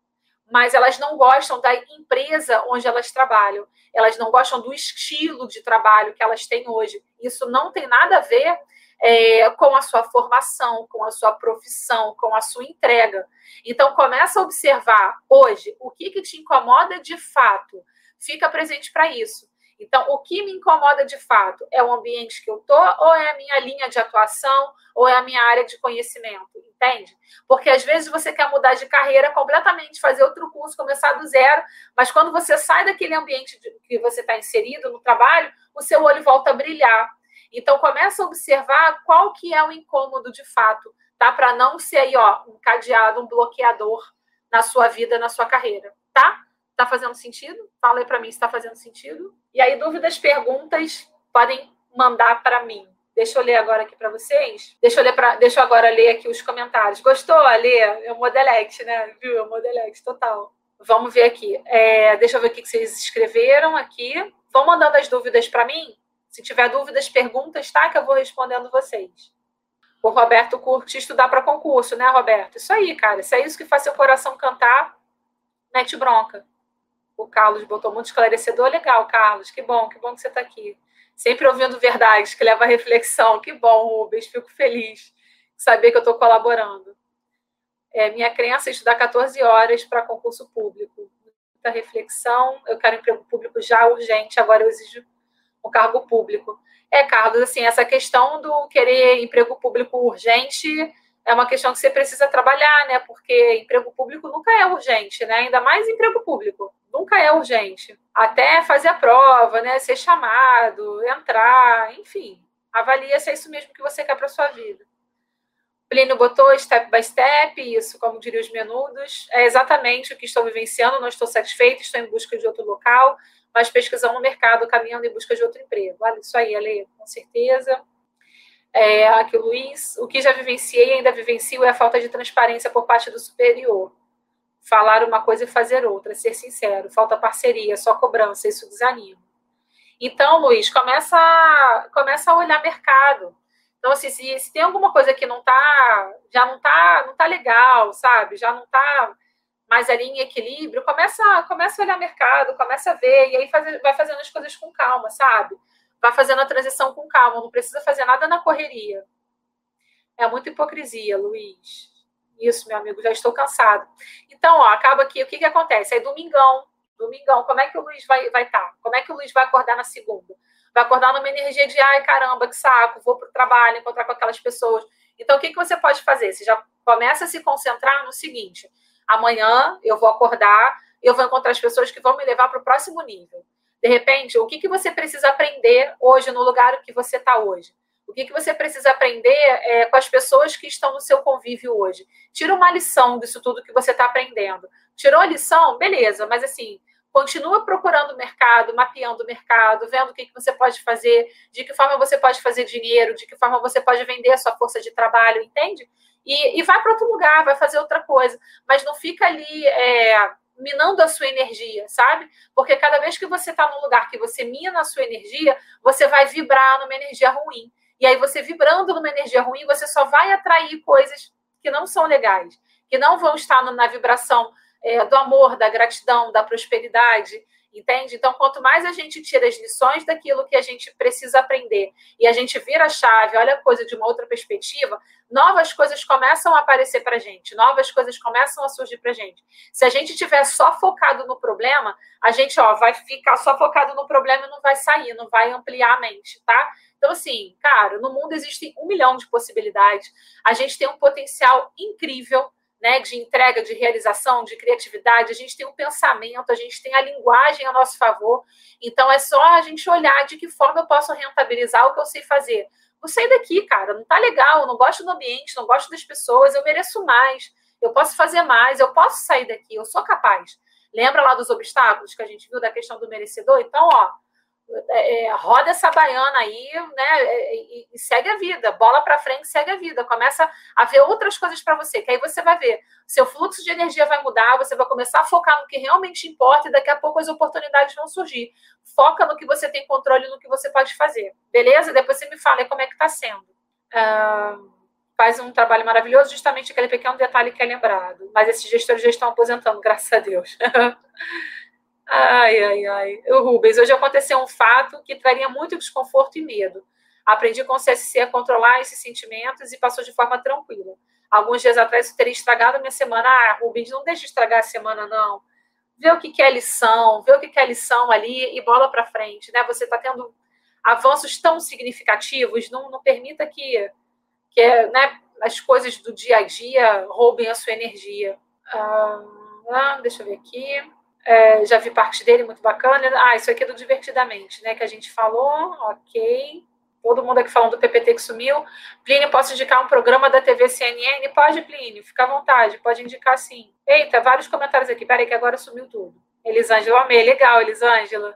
mas elas não gostam da empresa onde elas trabalham. Elas não gostam do estilo de trabalho que elas têm hoje. Isso não tem nada a ver é, com a sua formação, com a sua profissão, com a sua entrega. Então, começa a observar hoje o que, que te incomoda de fato. Fica presente para isso. Então, o que me incomoda de fato é o ambiente que eu tô, ou é a minha linha de atuação, ou é a minha área de conhecimento, entende? Porque às vezes você quer mudar de carreira completamente, fazer outro curso, começar do zero, mas quando você sai daquele ambiente que você está inserido no trabalho, o seu olho volta a brilhar. Então começa a observar qual que é o incômodo de fato, tá? Para não ser aí, ó, um cadeado, um bloqueador na sua vida, na sua carreira, tá? Tá fazendo sentido? Fala aí para mim se está fazendo sentido. E aí, dúvidas, perguntas, podem mandar para mim. Deixa eu ler agora aqui para vocês. Deixa eu, ler pra, deixa eu agora ler aqui os comentários. Gostou, Alê? É o Modelex, né? Viu? É o Modelex, total. Vamos ver aqui. É, deixa eu ver o que vocês escreveram aqui. Vão mandando as dúvidas para mim. Se tiver dúvidas, perguntas, tá? Que eu vou respondendo vocês. O Roberto curte estudar para concurso, né, Roberto? Isso aí, cara. Isso é isso que faz seu coração cantar. Mete bronca o Carlos botou muito esclarecedor. Legal, Carlos, que bom, que bom que você está aqui. Sempre ouvindo verdades que leva à reflexão. Que bom, Rubens, fico feliz de saber que eu estou colaborando. É, minha crença é estudar 14 horas para concurso público. Muita reflexão, eu quero emprego público já urgente, agora eu exijo um cargo público. É, Carlos, assim, essa questão do querer emprego público urgente é uma questão que você precisa trabalhar, né? Porque emprego público nunca é urgente, né? Ainda mais emprego público. Nunca é urgente. Até fazer a prova, né? Ser chamado, entrar, enfim. Avalia se é isso mesmo que você quer para sua vida. Plínio botou step by step, isso, como diriam os menudos, é exatamente o que estou vivenciando, não estou satisfeito, estou em busca de outro local, mas pesquisando no mercado, caminhando em busca de outro emprego. Olha isso aí, Ale, com certeza. É, aqui o Luiz, o que já vivenciei e ainda vivencio é a falta de transparência por parte do superior. Falar uma coisa e fazer outra, ser sincero, falta parceria, só cobrança, isso desanima. Então, Luiz, começa a, começa a olhar mercado. Então, assim, se, se tem alguma coisa que não tá, já não tá, não tá legal, sabe? Já não tá mais ali em equilíbrio, começa, começa a olhar mercado, começa a ver, e aí faz, vai fazendo as coisas com calma, sabe? Vai fazendo a transição com calma, não precisa fazer nada na correria. É muita hipocrisia, Luiz. Isso, meu amigo, já estou cansado. Então, ó, acaba aqui, o que, que acontece? Aí, domingão, domingão, como é que o Luiz vai estar? Vai tá? Como é que o Luiz vai acordar na segunda? Vai acordar numa energia de, ai, caramba, que saco, vou para o trabalho, encontrar com aquelas pessoas. Então, o que, que você pode fazer? Você já começa a se concentrar no seguinte: amanhã eu vou acordar, eu vou encontrar as pessoas que vão me levar para o próximo nível. De repente, o que, que você precisa aprender hoje no lugar que você está hoje? O que, que você precisa aprender é, com as pessoas que estão no seu convívio hoje? Tira uma lição disso tudo que você está aprendendo. Tirou a lição? Beleza, mas assim, continua procurando o mercado, mapeando o mercado, vendo o que, que você pode fazer, de que forma você pode fazer dinheiro, de que forma você pode vender a sua força de trabalho, entende? E, e vai para outro lugar, vai fazer outra coisa. Mas não fica ali. É, minando a sua energia, sabe? Porque cada vez que você está num lugar que você mina a sua energia, você vai vibrar numa energia ruim. E aí, você vibrando numa energia ruim, você só vai atrair coisas que não são legais, que não vão estar na vibração é, do amor, da gratidão, da prosperidade. Entende? Então, quanto mais a gente tira as lições daquilo que a gente precisa aprender e a gente vira a chave, olha a coisa de uma outra perspectiva, novas coisas começam a aparecer para a gente, novas coisas começam a surgir para a gente. Se a gente estiver só focado no problema, a gente ó, vai ficar só focado no problema e não vai sair, não vai ampliar a mente, tá? Então, assim, cara, no mundo existem um milhão de possibilidades, a gente tem um potencial incrível né, de entrega, de realização, de criatividade, a gente tem um pensamento, a gente tem a linguagem a nosso favor. Então é só a gente olhar de que forma eu posso rentabilizar o que eu sei fazer. vou sair daqui, cara, não tá legal, não gosto do ambiente, não gosto das pessoas, eu mereço mais, eu posso fazer mais, eu posso sair daqui, eu sou capaz. Lembra lá dos obstáculos que a gente viu da questão do merecedor? Então, ó, é, é, roda essa baiana aí, né? É, e, e segue a vida, bola para frente, segue a vida. Começa a ver outras coisas para você, que aí você vai ver, seu fluxo de energia vai mudar, você vai começar a focar no que realmente importa e daqui a pouco as oportunidades vão surgir. Foca no que você tem controle, no que você pode fazer, beleza? Depois você me fala como é que está sendo. Uh, faz um trabalho maravilhoso, justamente aquele pequeno detalhe que é lembrado. Mas esses gestores já estão aposentando, graças a Deus. Ai, ai, ai. Rubens, hoje aconteceu um fato que traria muito desconforto e medo. Aprendi com o CSC a controlar esses sentimentos e passou de forma tranquila. Alguns dias atrás isso teria estragado a minha semana. Ah, Rubens, não deixe estragar a semana, não. Vê o que é lição, vê o que é lição ali e bola para frente, né? Você está tendo avanços tão significativos, não, não permita que, que né, as coisas do dia a dia roubem a sua energia. Ah, deixa eu ver aqui. É, já vi parte dele, muito bacana. Ah, isso aqui é do Divertidamente, né? Que a gente falou, ok. Todo mundo aqui falando do PPT que sumiu. Plínio, posso indicar um programa da TV CNN? Pode, Plínio, fica à vontade, pode indicar sim. Eita, vários comentários aqui. Peraí, que agora sumiu tudo. Elisângela, amei. Legal, Elisângela.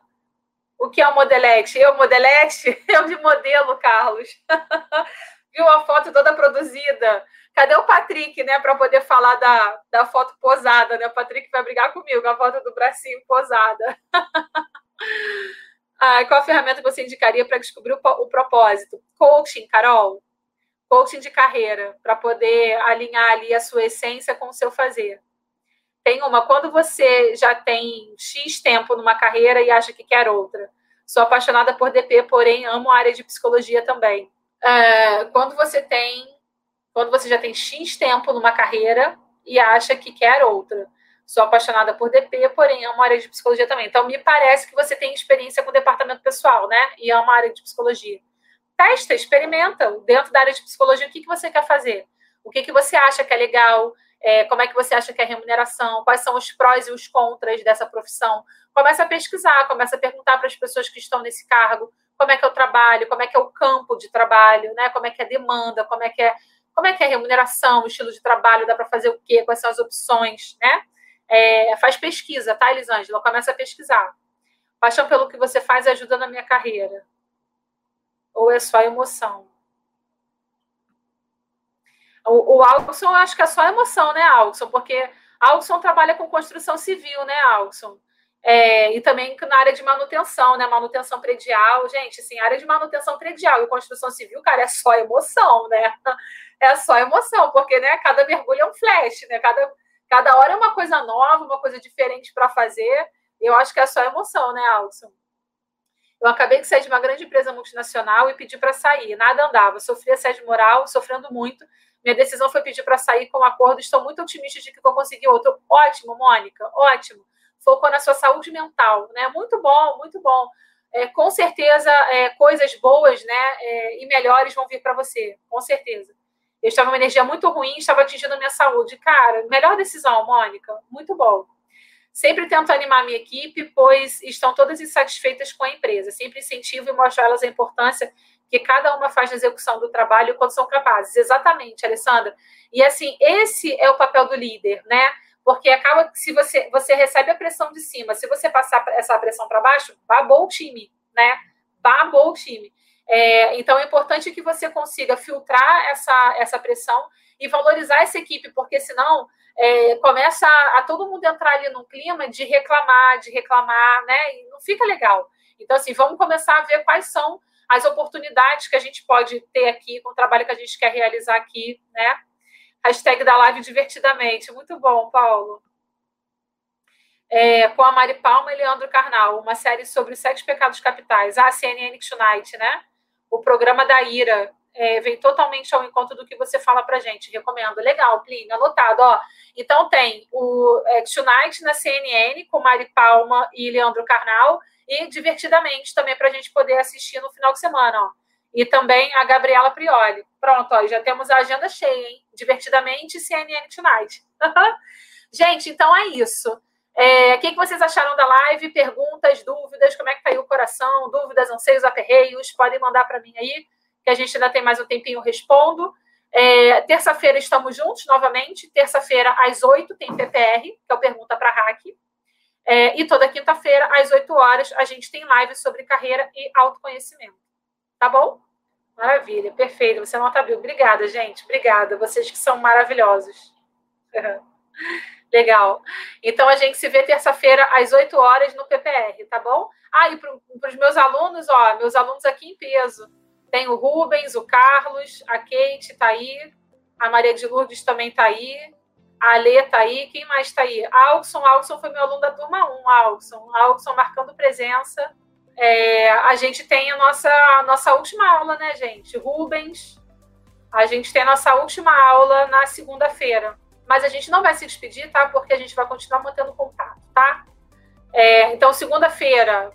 O que é o modelete? Eu, modelete? Eu de modelo, Carlos. Viu a foto toda produzida? Cadê o Patrick, né, para poder falar da, da foto posada, né? O Patrick vai brigar comigo, a foto do bracinho posada. ah, qual ferramenta você indicaria para descobrir o, o propósito? Coaching, Carol. Coaching de carreira, para poder alinhar ali a sua essência com o seu fazer. Tem uma, quando você já tem X tempo numa carreira e acha que quer outra. Sou apaixonada por DP, porém amo a área de psicologia também. É, quando você tem quando você já tem X tempo numa carreira e acha que quer outra. Sou apaixonada por DP, porém amo a área de psicologia também. Então, me parece que você tem experiência com departamento pessoal, né? E ama a área de psicologia. Testa, experimenta. Dentro da área de psicologia, o que, que você quer fazer? O que, que você acha que é legal? É, como é que você acha que é a remuneração? Quais são os prós e os contras dessa profissão? Começa a pesquisar, começa a perguntar para as pessoas que estão nesse cargo como é que é o trabalho, como é que é o campo de trabalho, né? Como é que é a demanda, como é que é como é que é a remuneração, o estilo de trabalho, dá para fazer o quê, quais são as opções, né? É, faz pesquisa, tá, Elisângela? Começa a pesquisar. Paixão pelo que você faz ajuda na minha carreira. Ou é só emoção? O, o eu acho que é só emoção, né, Alson? Porque Alson trabalha com construção civil, né, Alson? É, e também na área de manutenção, né? Manutenção predial, gente, assim, área de manutenção predial e construção civil, cara, é só emoção, né? É só emoção, porque né, cada mergulho é um flash, né? Cada, cada hora é uma coisa nova, uma coisa diferente para fazer. Eu acho que é só emoção, né, Alson? Eu acabei de sair de uma grande empresa multinacional e pedi para sair. Nada andava. Sofri assédio moral, sofrendo muito. Minha decisão foi pedir para sair com um acordo. Estou muito otimista de que vou conseguir outro. Ótimo, Mônica, ótimo focou na sua saúde mental, né? Muito bom, muito bom. É, com certeza, é, coisas boas, né, é, e melhores vão vir para você, com certeza. Eu estava uma energia muito ruim, estava atingindo a minha saúde. Cara, melhor decisão, Mônica, muito bom. Sempre tento animar minha equipe, pois estão todas insatisfeitas com a empresa. Sempre incentivo e mostro a elas a importância que cada uma faz na execução do trabalho quando são capazes. Exatamente, Alessandra. E assim, esse é o papel do líder, né? porque acaba que se você, você recebe a pressão de cima, se você passar essa pressão para baixo, babou o time, né? Babou o time. É, então é importante que você consiga filtrar essa, essa pressão e valorizar essa equipe, porque senão é, começa a, a, todo mundo entrar ali num clima de reclamar, de reclamar, né? E não fica legal. Então, assim, vamos começar a ver quais são as oportunidades que a gente pode ter aqui com o trabalho que a gente quer realizar aqui, né? Hashtag da live divertidamente. Muito bom, Paulo. É, com a Mari Palma e Leandro Carnal, uma série sobre os sete pecados capitais. A CNN Tonight, né? O programa da Ira. É, vem totalmente ao encontro do que você fala pra gente. Recomendo. Legal, Plínio, anotado. Ó. Então tem o é, Tonight na CNN, com Mari Palma e Leandro Carnal, e divertidamente também para a gente poder assistir no final de semana. Ó e também a Gabriela Prioli. Pronto, ó, já temos a agenda cheia, hein? Divertidamente CNN Tonight. Gente, então é isso. É, o que, que vocês acharam da live? Perguntas, dúvidas, como é que caiu o coração? Dúvidas, anseios, aperreios? Podem mandar para mim aí, que a gente ainda tem mais um tempinho, respondo. É, Terça-feira estamos juntos novamente. Terça-feira, às 8, tem PPR, que é o Pergunta para Hack. É, e toda quinta-feira, às 8 horas, a gente tem live sobre carreira e autoconhecimento. Tá bom? Maravilha, perfeito. Você não abriu. Obrigada, gente. Obrigada. Vocês que são maravilhosos. Legal. Então a gente se vê terça-feira às 8 horas no PPR, tá bom? Ah, e para os meus alunos, ó, meus alunos aqui em peso. Tem o Rubens, o Carlos, a Kate está aí, a Maria de Lourdes também está aí, a Alê está aí, quem mais está aí? Alson, Alson foi meu aluno da turma 1, Alson. Alson marcando presença. É, a gente tem a nossa, a nossa última aula, né, gente? Rubens, a gente tem a nossa última aula na segunda-feira. Mas a gente não vai se despedir, tá? Porque a gente vai continuar mantendo contato, tá? É, então, segunda-feira,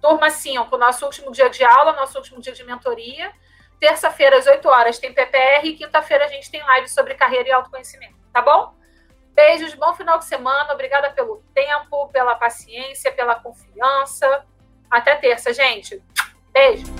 turma 5, nosso último dia de aula, nosso último dia de mentoria. Terça-feira, às 8 horas, tem PPR. E quinta-feira, a gente tem live sobre carreira e autoconhecimento, tá bom? Beijos, bom final de semana. Obrigada pelo tempo, pela paciência, pela confiança. Até terça, gente. Beijo.